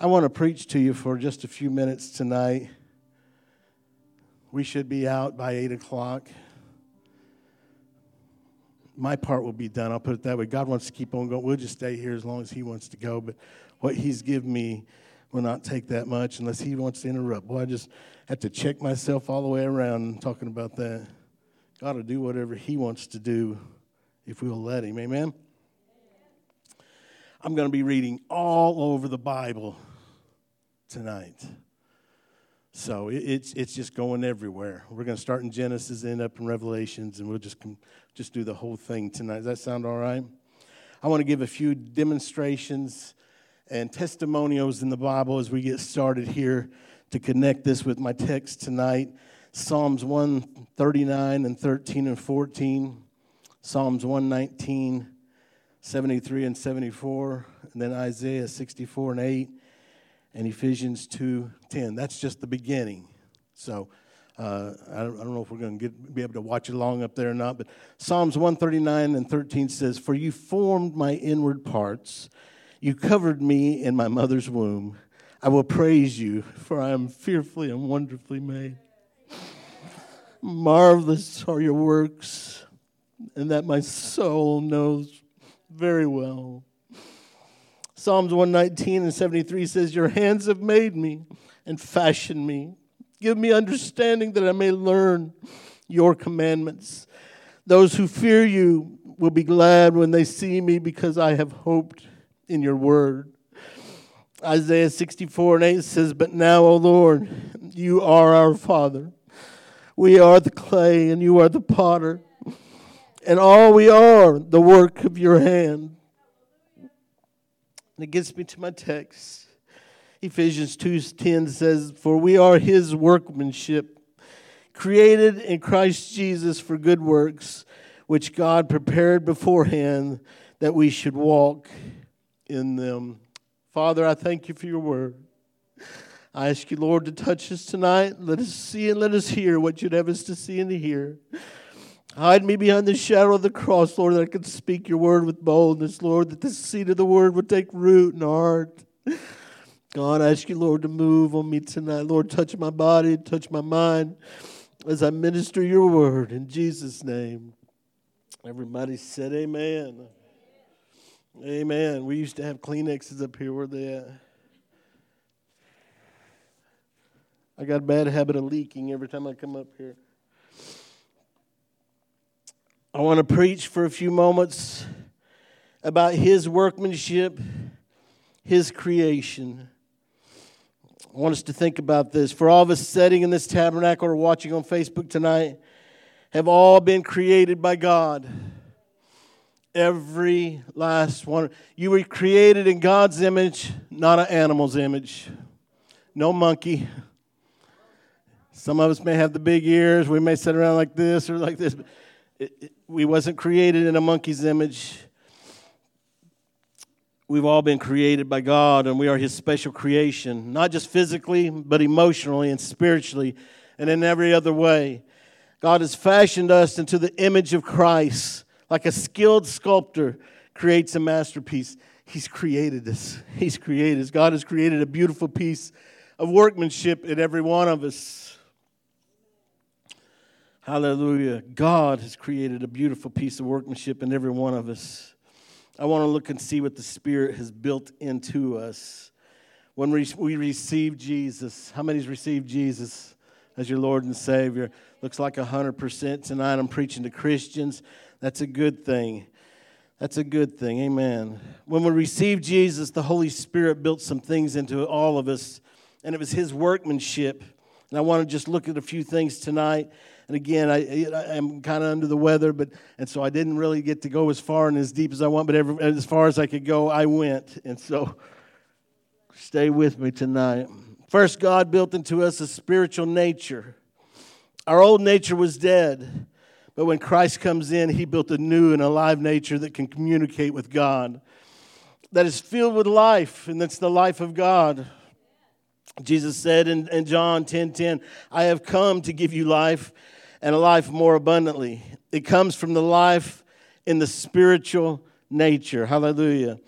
I want to preach to you for just a few minutes tonight. We should be out by 8 o'clock. My part will be done. I'll put it that way. God wants to keep on going. We'll just stay here as long as He wants to go. But what He's given me will not take that much unless He wants to interrupt. Boy, I just have to check myself all the way around talking about that. God will do whatever He wants to do if we'll let Him. Amen? I'm going to be reading all over the Bible tonight. So it's, it's just going everywhere. We're going to start in Genesis, end up in Revelations, and we'll just, just do the whole thing tonight. Does that sound all right? I want to give a few demonstrations and testimonials in the Bible as we get started here to connect this with my text tonight. Psalms 139 and 13 and 14, Psalms 119, 73 and 74, and then Isaiah 64 and 8, and Ephesians 2:10. That's just the beginning. So uh, I, don't, I, don't, know if we're going to be able to watch it along up there or not, but Psalms 139 and 13 says, For you formed my inward parts, you covered me in my mother's womb. I will praise you, for I am fearfully and wonderfully made. Marvelous are your works, and that my soul knows very well. Psalms 119 and 73 says, Your hands have made me and fashioned me. Give me understanding that I may learn your commandments. Those who fear you will be glad when they see me because I have hoped in your word. Isaiah 64 and 8 says, But now, O Lord, you are our Father. We are the clay and you are the potter. And all we are, the work of your hand. And it gets me to my text. Ephesians 2:10 says, "For we are his workmanship, created in Christ Jesus for good works, which God prepared beforehand that we should walk in them." Father, I thank you for your word. I ask you, Lord, to touch us tonight. Let us see and let us hear what you'd have us to see and to hear. Hide me behind the shadow of the cross, Lord, that I could speak your word with boldness, Lord, that the seed of the word would take root in our heart. God, I ask you, Lord, to move on me tonight. Lord, touch my body, touch my mind as I minister your word in Jesus' name. Everybody said amen. Amen. We used to have Kleenexes up here. Where they at? I got a bad habit of leaking every time I come up here. I want to preach for a few moments about His workmanship, His creation. I want us to think about this. For all of us sitting in this tabernacle or watching on Facebook tonight, have all been created by God. Every last one. You were created in God's image, not an animal's image. No monkey, some of us may have the big ears. We may sit around like this or like this. It, it, we wasn't created in a monkey's image. We've all been created by God, and we are His special creation, not just physically, but emotionally and spiritually, and in every other way. God has fashioned us into the image of Christ, like a skilled sculptor creates a masterpiece. He's created us. He's created us. God has created a beautiful piece of workmanship in every one of us. Hallelujah. God has created a beautiful piece of workmanship in every one of us. I want to look and see what the Spirit has built into us. When we, we receive Jesus, how many's received Jesus as your Lord and Savior? Looks like 100% tonight. I'm preaching to Christians. That's a good thing. That's a good thing. Amen. When we received Jesus, the Holy Spirit built some things into all of us, and it was His workmanship. And I want to just look at a few things tonight. And again, I, I'm kind of under the weather, but and so I didn't really get to go as far and as deep as I want, but every, as far as I could go, I went. And so stay with me tonight. First, God built into us a spiritual nature. Our old nature was dead, but when Christ comes in, he built a new and alive nature that can communicate with God, that is filled with life, and that's the life of God. Jesus said in, in John 10 10, I have come to give you life and a life more abundantly. It comes from the life in the spiritual nature. Hallelujah.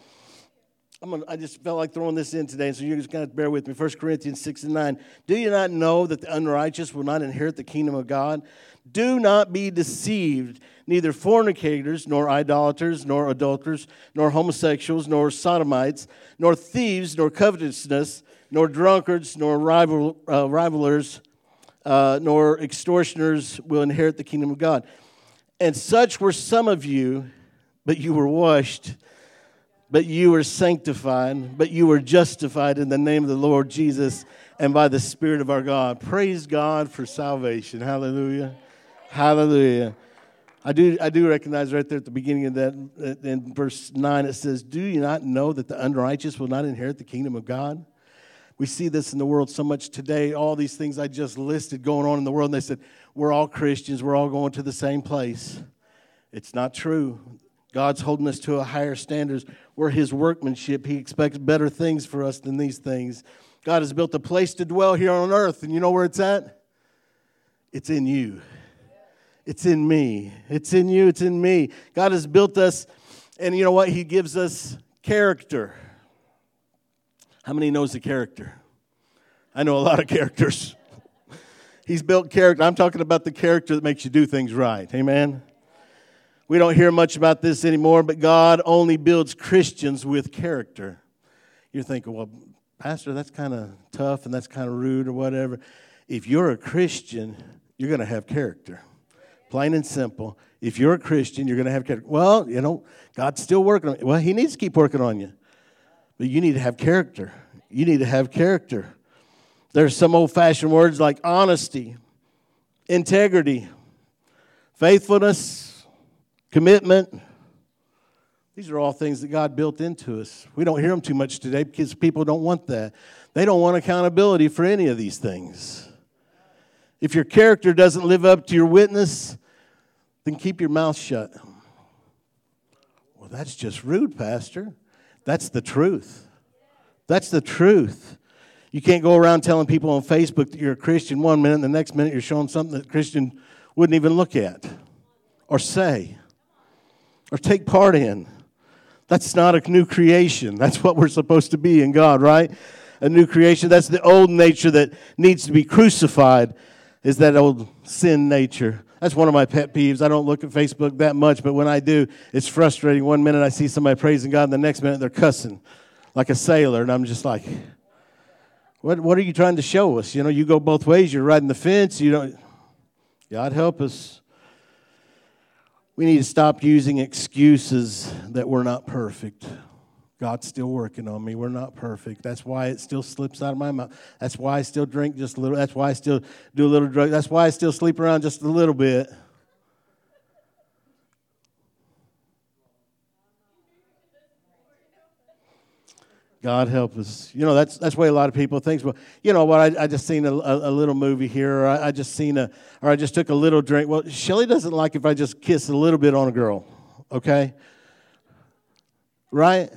Gonna, I just felt like throwing this in today, so you're just going to bear with me. 1 Corinthians 6 and 9. Do you not know that the unrighteous will not inherit the kingdom of God? Do not be deceived. Neither fornicators, nor idolaters, nor adulterers, nor homosexuals, nor sodomites, nor thieves, nor covetousness, nor drunkards, nor rival, uh, rivalers, uh, nor extortioners will inherit the kingdom of God. And such were some of you, but you were washed, but you were sanctified, but you were justified in the name of the Lord Jesus and by the Spirit of our God. Praise God for salvation. Hallelujah. Hallelujah. I do, I do recognize right there at the beginning of that, in verse 9, it says, Do you not know that the unrighteous will not inherit the kingdom of God? We see this in the world so much today, all these things I just listed going on in the world, and they said, We're all Christians, we're all going to the same place. It's not true. God's holding us to a higher standards. We're His workmanship. He expects better things for us than these things. God has built a place to dwell here on earth, and you know where it's at? It's in you. It's in me. It's in you. It's in me. God has built us, and you know what? He gives us character. How many knows the character? I know a lot of characters. He's built character. I'm talking about the character that makes you do things right. Amen. We don't hear much about this anymore, but God only builds Christians with character. You're thinking, well, Pastor, that's kind of tough and that's kind of rude or whatever. If you're a Christian, you're going to have character. Plain and simple. If you're a Christian, you're going to have character. Well, you know, God's still working on you. Well, He needs to keep working on you. But you need to have character. You need to have character. There's some old fashioned words like honesty, integrity, faithfulness, commitment. These are all things that God built into us. We don't hear them too much today because people don't want that. They don't want accountability for any of these things. If your character doesn't live up to your witness, then keep your mouth shut. Well, that's just rude, Pastor. That's the truth. That's the truth. You can't go around telling people on Facebook that you're a Christian one minute, and the next minute you're showing something that a Christian wouldn't even look at or say or take part in. That's not a new creation. That's what we're supposed to be in God, right? A new creation. That's the old nature that needs to be crucified, is that old sin nature. That's one of my pet peeves. I don't look at Facebook that much, but when I do, it's frustrating. One minute I see somebody praising God, and the next minute they're cussing like a sailor, and I'm just like, what, what are you trying to show us? You know, you go both ways. You're riding the fence. You don't. God help us. We need to stop using excuses that we're not perfect. God's still working on me. We're not perfect. That's why it still slips out of my mouth. That's why I still drink just a little. That's why I still do a little drug. That's why I still sleep around just a little bit. God help us. You know, that's that's the way a lot of people think. Well, you know what? I, I just seen a, a, a, little movie here, or I, I, just seen a, or I just took a little drink. Well, Shelly doesn't like if I just kiss a little bit on a girl. Okay, right?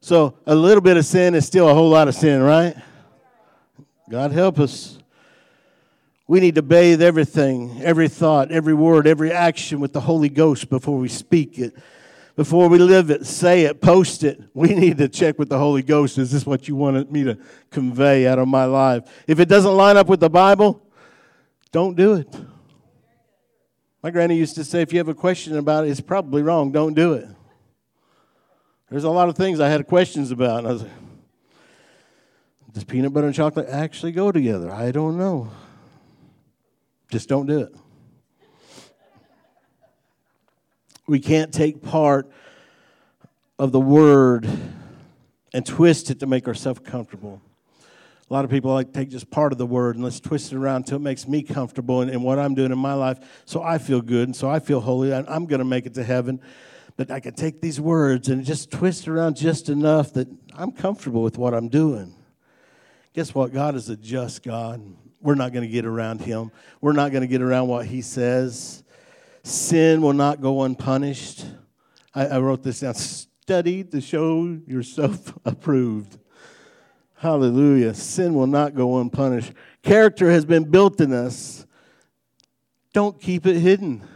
So a little bit of sin is still a whole lot of sin, right? God help us. We need to bathe everything, every thought, every word, every action with the Holy Ghost before we speak it. Before we live it, say it, post it. We need to check with the Holy Ghost. Is this what you wanted me to convey out of my life? If it doesn't line up with the Bible, don't do it. My granny used to say, if you have a question about it, it's probably wrong. Don't do it. There's a lot of things I had questions about. And I was like, does peanut butter and chocolate actually go together? I don't know. Just don't do it. We can't take part of the word and twist it to make ourselves comfortable. A lot of people like take just part of the word and let's twist it around until it makes me comfortable in, in what I'm doing in my life so I feel good and so I feel holy. I'm going to make it to heaven. But I can take these words and just twist around just enough that I'm comfortable with what I'm doing. Guess what? God is a just God. We're not going to get around Him, we're not going to get around what He says. Sin will not go unpunished. I, I wrote this down study to show yourself approved. Hallelujah. Sin will not go unpunished. Character has been built in us. Don't keep it hidden.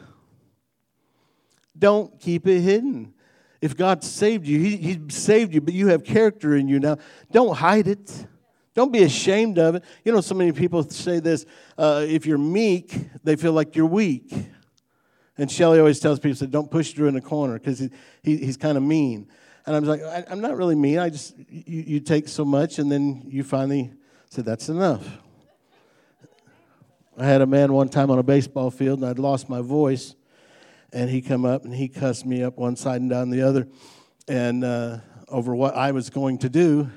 Don't keep it hidden. If God saved you, he, he saved you, but you have character in you now. Don't hide it. Don't be ashamed of it. You know, so many people say this uh, if you're meek, they feel like you're weak. And Shelly always tells people, say, don't push Drew in the corner because he, he, he's kind of mean. And I was like, I, am not really mean. I just, you, you take so much, and then you finally said, that's enough. I had a man one time on a baseball field, and I'd lost my voice. And he come up and he cussed me up one side and down the other, and uh, over what I was going to do.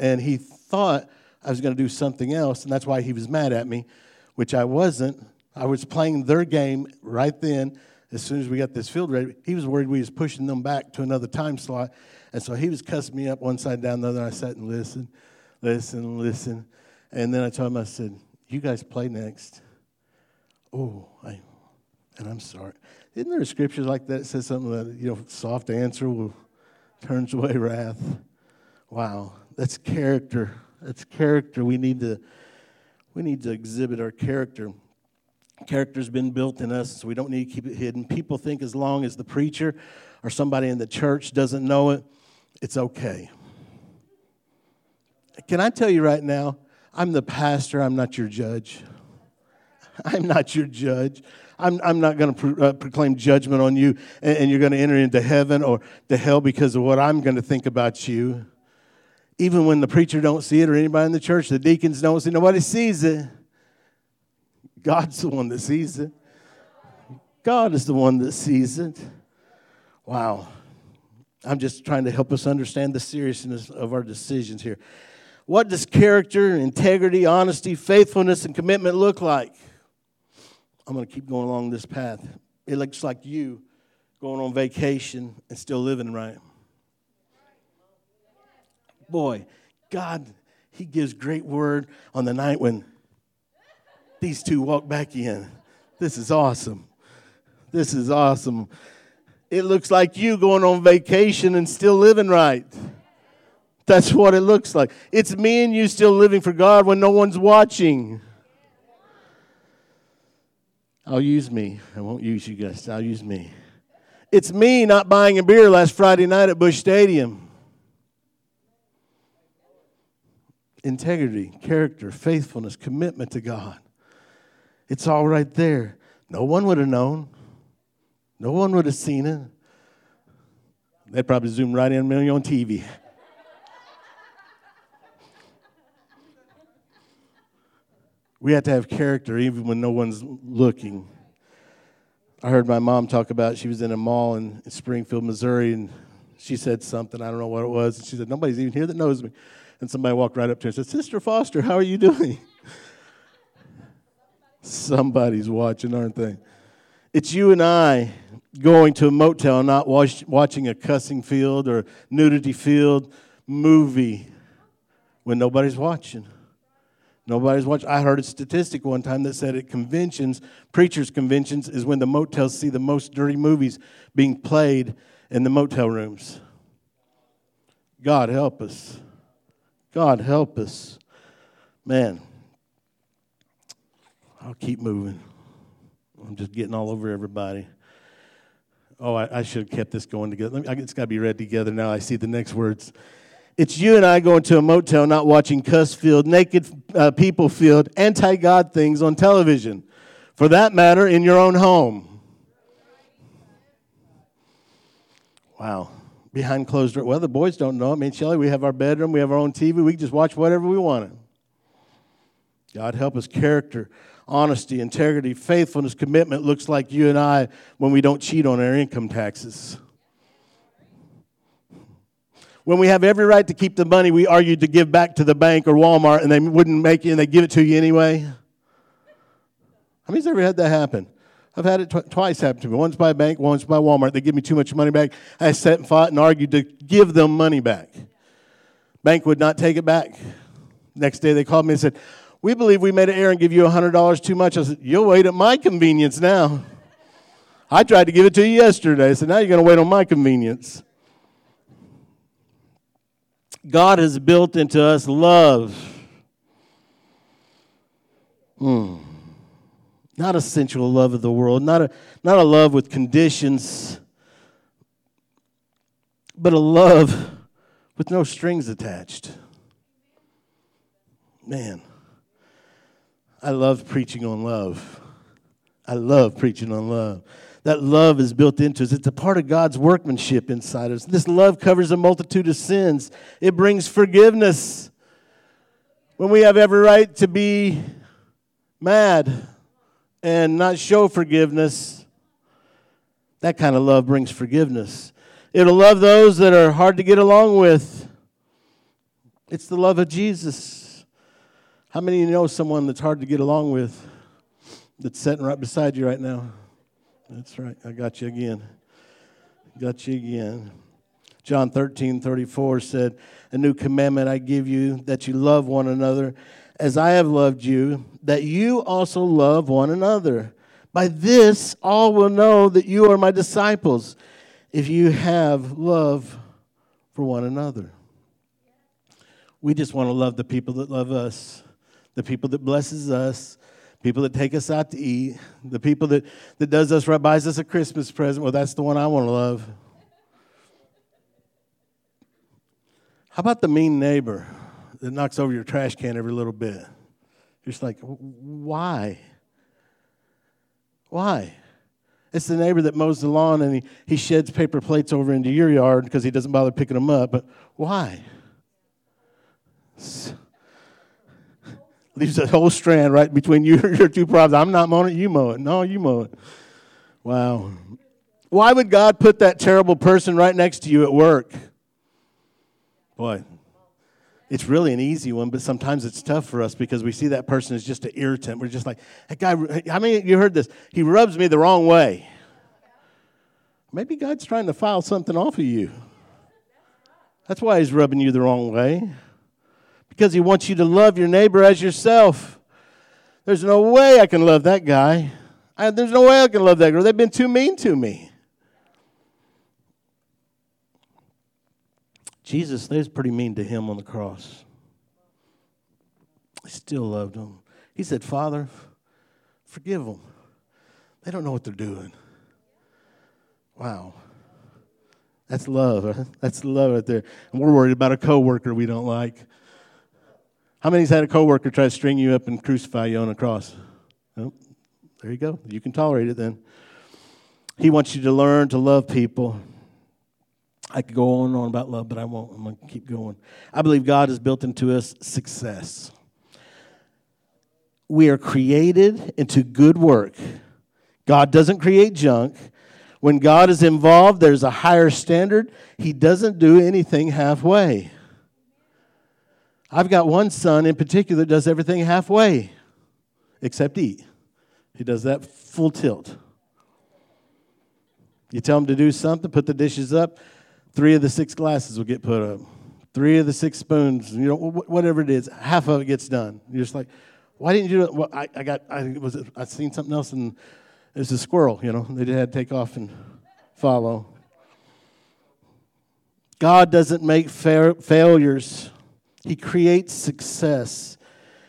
And he thought I was going to do something else, and that's why he was mad at me, which I wasn't. I was playing their game right then. As soon as we got this field ready, he was worried we was pushing them back to another time slot, and so he was cussing me up one side down the other. I sat and listened, listened, listened, and then I told him, I said, "You guys play next." Oh, I, and I'm sorry. Isn't there a scripture like that that says something that you know, soft answer will turns away wrath? Wow, that's character. That's character. We need to we need to exhibit our character. Character's been built in us, so we don't need to keep it hidden. People think as long as the preacher or somebody in the church doesn't know it, it's okay. Can I tell you right now, I'm the pastor, I'm not your judge. I'm not your judge. I'm, I'm not going to pro- uh, proclaim judgment on you and, and you're going to enter into heaven or to hell because of what I'm going to think about you. Even when the preacher don't see it or anybody in the church, the deacons don't see it, nobody sees it. God's the one that sees it. God is the one that sees it. Wow. I'm just trying to help us understand the seriousness of our decisions here. What does character, integrity, honesty, faithfulness, and commitment look like? I'm going to keep going along this path. It looks like you going on vacation and still living right boy, God, He gives great word on the night when these two walk back in. This is awesome. This is awesome. It looks like you going on vacation and still living right. That's what it looks like. It's me and you still living for God when no one's watching. I'll use me. I won't use you guys. I'll use me. It's me not buying a beer last Friday night at Busch Stadium. integrity, character, faithfulness, commitment to God. It's all right there. No one would have known. No one would have seen it. They'd probably zoom right in on TV. We have to have character even when no one's looking. I heard my mom talk about she was in a mall in Springfield, Missouri, and she said something. I don't know what it was. And She said, Nobody's even here that knows me. And somebody walked right up to her and said, Sister Foster, how are you doing? Somebody's watching, aren't they? It's you and I going to a motel, not watch, watching a cussing field or nudity field movie when nobody's watching. Nobody's watching. I heard a statistic one time that said at conventions, preachers' conventions, is when the motels see the most dirty movies being played in the motel rooms. God help us. God help us. Man, I'll keep moving. I'm just getting all over everybody. Oh, I, I should have kept this going together. Me, it's got to be read together now. I see the next words. It's you and I going to a motel, not watching cuss field, naked uh, people field, anti God things on television. For that matter, in your own home. Wow behind closed doors. Well, the boys don't know. I mean, Shelly, we have our bedroom, we have our own TV, we can just watch whatever we want. God help us. Character, honesty, integrity, faithfulness, commitment looks like you and I when we don't cheat on our income taxes. When we have every right to keep the money we argued to give back to the bank or Walmart and they wouldn't make it and they give it to you anyway. How many's ever had that happen? I've had it tw- twice happen to me. Once by a bank, once by Walmart. They give me too much money back. I sat and fought and argued to give them money back. Bank would not take it back. Next day they called me and said, We believe we made an error and give you $100 too much. I said, You'll wait at my convenience now. I tried to give it to you yesterday. I said, Now you're going to wait on my convenience. God has built into us love. Hmm. Not a sensual love of the world, not a, not a love with conditions, but a love with no strings attached. Man, I love preaching on love. I love preaching on love. That love is built into us. It's a part of God's workmanship inside us. This love covers a multitude of sins. It brings forgiveness. When we have every right to be mad and not show forgiveness, that kind of love brings forgiveness. It'll love those that are hard to get along with. It's the love of Jesus. How many of you know someone that's hard to get along with that's sitting right beside you right now? That's right. I got you again. Got you again. John 13, 34 said, A new commandment I give you that you love one another as I have loved you, that you also love one another. By this, all will know that you are my disciples if you have love for one another. We just want to love the people that love us, the people that blesses us, people that take us out to eat, the people that, that does us right, buys us a Christmas present. Well, that's the one I want to love. How about the mean neighbor that knocks over your trash can every little bit? You're just like, why? Why? It's the neighbor that mows the lawn and he, he sheds paper plates over into your yard because he doesn't bother picking them up. But why? Leaves a whole strand right between you your two problems. I'm not mowing it, you mow it. No, you mow it. Wow. Why would God put that terrible person right next to you at work? Boy, it's really an easy one, but sometimes it's tough for us because we see that person as just an irritant. We're just like, that guy, I mean, you heard this? He rubs me the wrong way. Maybe God's trying to file something off of you. That's why he's rubbing you the wrong way. Because he wants you to love your neighbor as yourself. There's no way I can love that guy. I, there's no way I can love that girl. They've been too mean to me. Jesus, they was pretty mean to him on the cross. He still loved him. He said, Father, forgive them. They don't know what they're doing. Wow. That's love. That's love right there. And we're worried about a coworker we don't like. How many's had a coworker try to string you up and crucify you on a cross? Oh, there you go. You can tolerate it then. He wants you to learn to love people. I could go on and on about love, but I won't. I'm going to keep going. I believe God has built into us success. We are created into good work. God doesn't create junk. When God is involved, there's a higher standard. He doesn't do anything halfway. I've got one son in particular that does everything halfway except eat. He does that full tilt. You tell him to do something, put the dishes up, three of the six glasses will get put up. Three of the six spoons, you know, whatever it is, half of it gets done. You're just like, why didn't you do it? Well, I, I got, I was, I seen something else, and it's a squirrel. You know, they had to take off and follow. God doesn't make fair, failures. He creates success.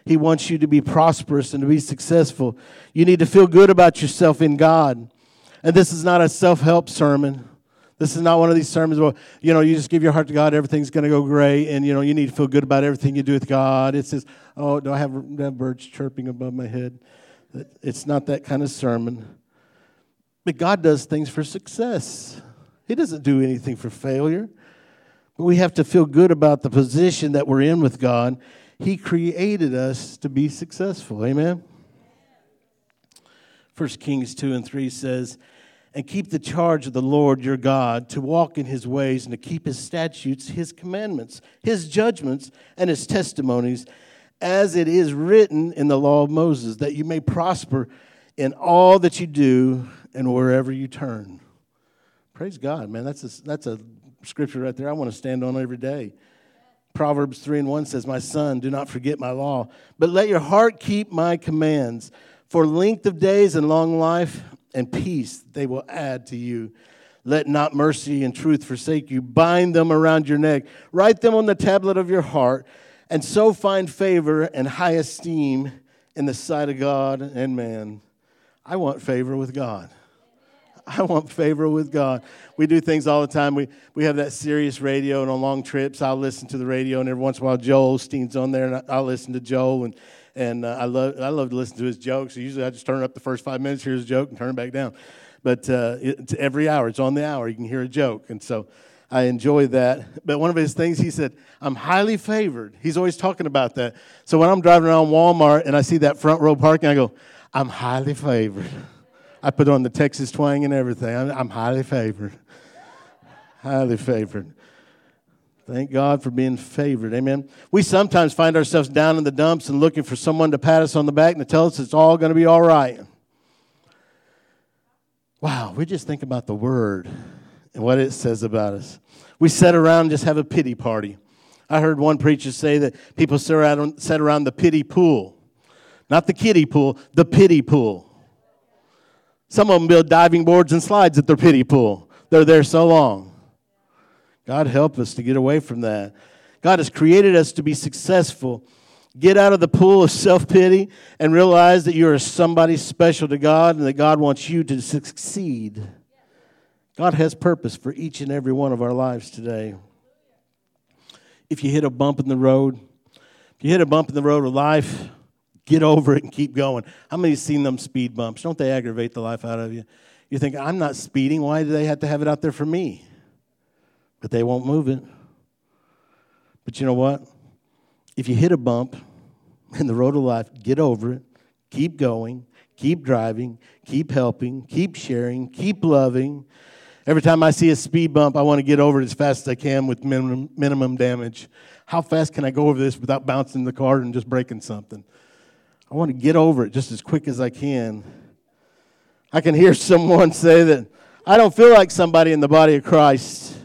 He wants you to be prosperous and to be successful. You need to feel good about yourself in God. And this is not a self help sermon. This is not one of these sermons where, you know, you just give your heart to God, everything's going to go great, and, you know, you need to feel good about everything you do with God. It says, oh, do I have, do I have birds chirping above my head? It's not that kind of sermon. But God does things for success, He doesn't do anything for failure. We have to feel good about the position that we're in with God. He created us to be successful. Amen? 1 Kings 2 and 3 says, and keep the charge of the Lord your God, to walk in his ways and to keep his statutes, his commandments, his judgments, and his testimonies, as it is written in the law of Moses, that you may prosper in all that you do and wherever you turn. Praise God, man. That's a, that's a scripture right there I want to stand on every day. Proverbs 3 and 1 says, My son, do not forget my law, but let your heart keep my commands. For length of days and long life and peace they will add to you. Let not mercy and truth forsake you. Bind them around your neck. Write them on the tablet of your heart, and so find favor and high esteem in the sight of God and man. I want favor with God. I want favor with God. We do things all the time. We, we have that Sirius radio, and on long trips, I'll listen to the radio, and every once in a while, Joel Osteen's on there, and I'll listen to Joel. And, and uh, I, love, I love to listen to his jokes. Usually, I just turn up the first five minutes, hear his joke, and turn it back down. But uh, it's every hour, it's on the hour, you can hear a joke. And so I enjoy that. But one of his things, he said, I'm highly favored. He's always talking about that. So when I'm driving around Walmart and I see that front row parking, I go, I'm highly favored. I put on the Texas twang and everything. I'm, I'm highly favored. Highly favored. Thank God for being favored. Amen. We sometimes find ourselves down in the dumps and looking for someone to pat us on the back and to tell us it's all going to be all right. Wow, we just think about the word and what it says about us. We sit around and just have a pity party. I heard one preacher say that people sit around, sit around the pity pool. Not the kiddie pool, the pity pool. Some of them build diving boards and slides at their pity pool. They're there so long. God help us to get away from that. God has created us to be successful. Get out of the pool of self pity and realize that you are somebody special to God and that God wants you to succeed. God has purpose for each and every one of our lives today. If you hit a bump in the road, if you hit a bump in the road of life, get over it and keep going. How many have seen them speed bumps? Don't they aggravate the life out of you? You think, I'm not speeding. Why do they have to have it out there for me? But they won't move it. But you know what? If you hit a bump in the road of life, get over it, keep going, keep driving, keep helping, keep sharing, keep loving, Every time I see a speed bump, I want to get over it as fast as I can with minimum, minimum damage. How fast can I go over this without bouncing the car and just breaking something? I want to get over it just as quick as I can. I can hear someone say that I don't feel like somebody in the body of Christ.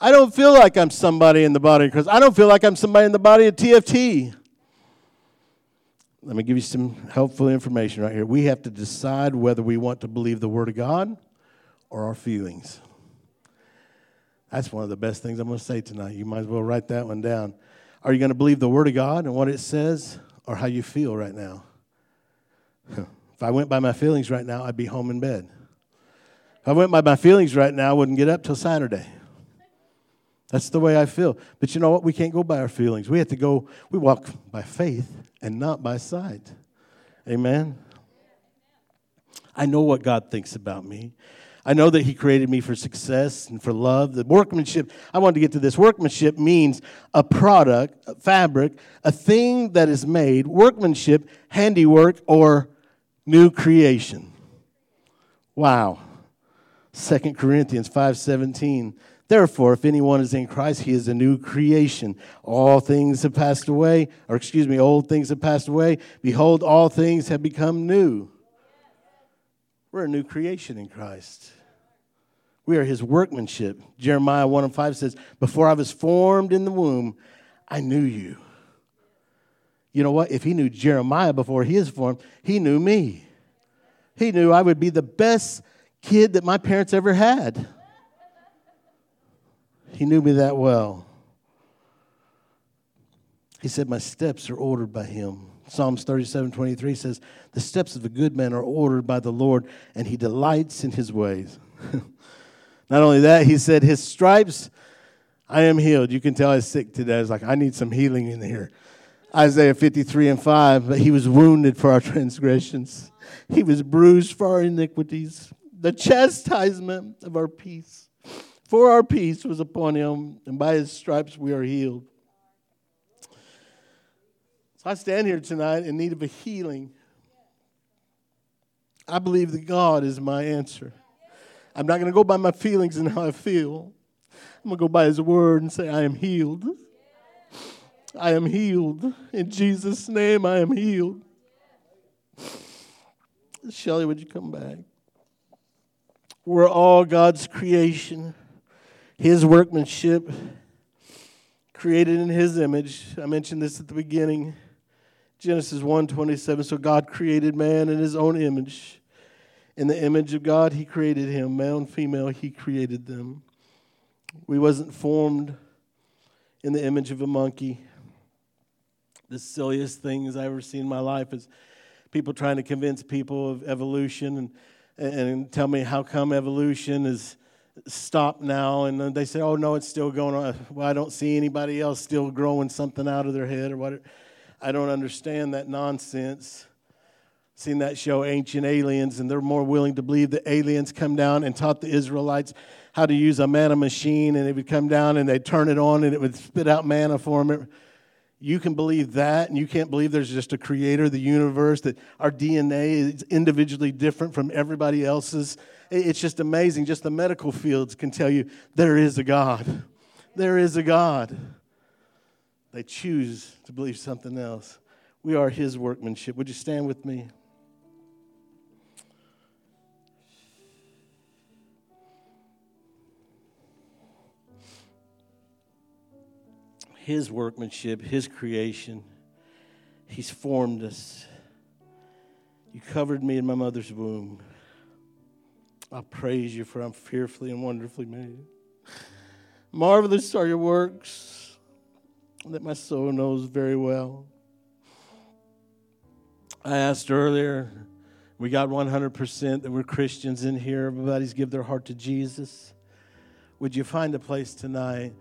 I don't feel like I'm somebody in the body of Christ. I don't feel like I'm somebody in the body of TFT. Let me give you some helpful information right here. We have to decide whether we want to believe the Word of God or our feelings. That's one of the best things I'm going to say tonight. You might as well write that one down. Are you going to believe the Word of God and what it says or how you feel right now? if I went by my feelings right now, I'd be home in bed. If I went by my feelings right now, I wouldn't get up till Saturday. That's the way I feel. But you know what? We can't go by our feelings. We have to go, we walk by faith and not by sight. Amen. I know what God thinks about me. I know that He created me for success and for love. The workmanship, I want to get to this. Workmanship means a product, a fabric, a thing that is made, workmanship, handiwork, or new creation. Wow. 2 Corinthians 5:17 Therefore, if anyone is in Christ, he is a new creation. All things have passed away, or excuse me, old things have passed away. Behold, all things have become new. We're a new creation in Christ. We are his workmanship. Jeremiah 1 and 5 says, Before I was formed in the womb, I knew you. You know what? If he knew Jeremiah before he was formed, he knew me. He knew I would be the best kid that my parents ever had. He knew me that well. He said, My steps are ordered by him. Psalms 37 23 says, The steps of a good man are ordered by the Lord, and he delights in his ways. Not only that, he said, His stripes, I am healed. You can tell I was sick today. I was like, I need some healing in here. Isaiah 53 and 5, but he was wounded for our transgressions, he was bruised for our iniquities. The chastisement of our peace for our peace was upon him, and by his stripes we are healed. So I stand here tonight in need of a healing. I believe that God is my answer. I'm not going to go by my feelings and how I feel. I'm going to go by his word and say, I am healed. I am healed. In Jesus' name, I am healed. Shelly, would you come back? We're all God's creation his workmanship, created in his image. I mentioned this at the beginning. Genesis 1:27 so God created man in his own image. In the image of God he created him, male and female he created them. We wasn't formed in the image of a monkey. The silliest things I ever seen in my life is people trying to convince people of evolution and, and tell me how come evolution is stopped now. And they say, oh, no, it's still going on. Well, I don't see anybody else still growing something out of their head or what. I don't understand that nonsense. Seen that show, Ancient Aliens, and they're more willing to believe that aliens come down and taught the Israelites how to use a manna machine, and it would come down and they'd turn it on and it would spit out manna for them you can believe that, and you can't believe there's just a creator, of the universe, that our DNA is individually different from everybody else's. It's just amazing. Just the medical fields can tell you there is a God. There is a God. They choose to believe something else. We are His workmanship. Would you stand with me? His workmanship, His creation. He's formed us. You covered me in my mother's womb. I praise you, for I'm fearfully and wonderfully made. Marvelous are your works that my soul knows very well. I asked earlier, we got 100% that we're Christians in here. Everybody's give their heart to Jesus. Would you find a place tonight?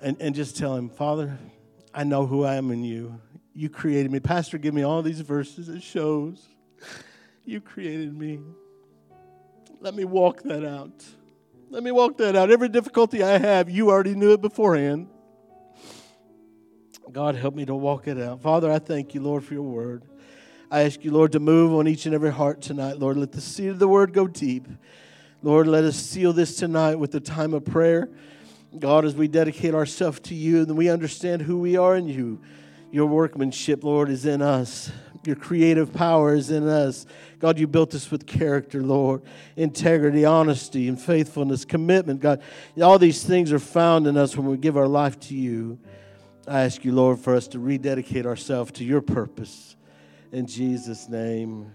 And, and just tell him, Father, I know who I am in you. You created me. Pastor, give me all these verses. It shows you created me. Let me walk that out. Let me walk that out. Every difficulty I have, you already knew it beforehand. God, help me to walk it out. Father, I thank you, Lord, for your word. I ask you, Lord, to move on each and every heart tonight. Lord, let the seed of the word go deep. Lord, let us seal this tonight with the time of prayer. God, as we dedicate ourselves to you and we understand who we are in you, your workmanship, Lord, is in us. Your creative power is in us. God, you built us with character, Lord, integrity, honesty, and faithfulness, commitment. God, all these things are found in us when we give our life to you. I ask you, Lord, for us to rededicate ourselves to your purpose. In Jesus' name.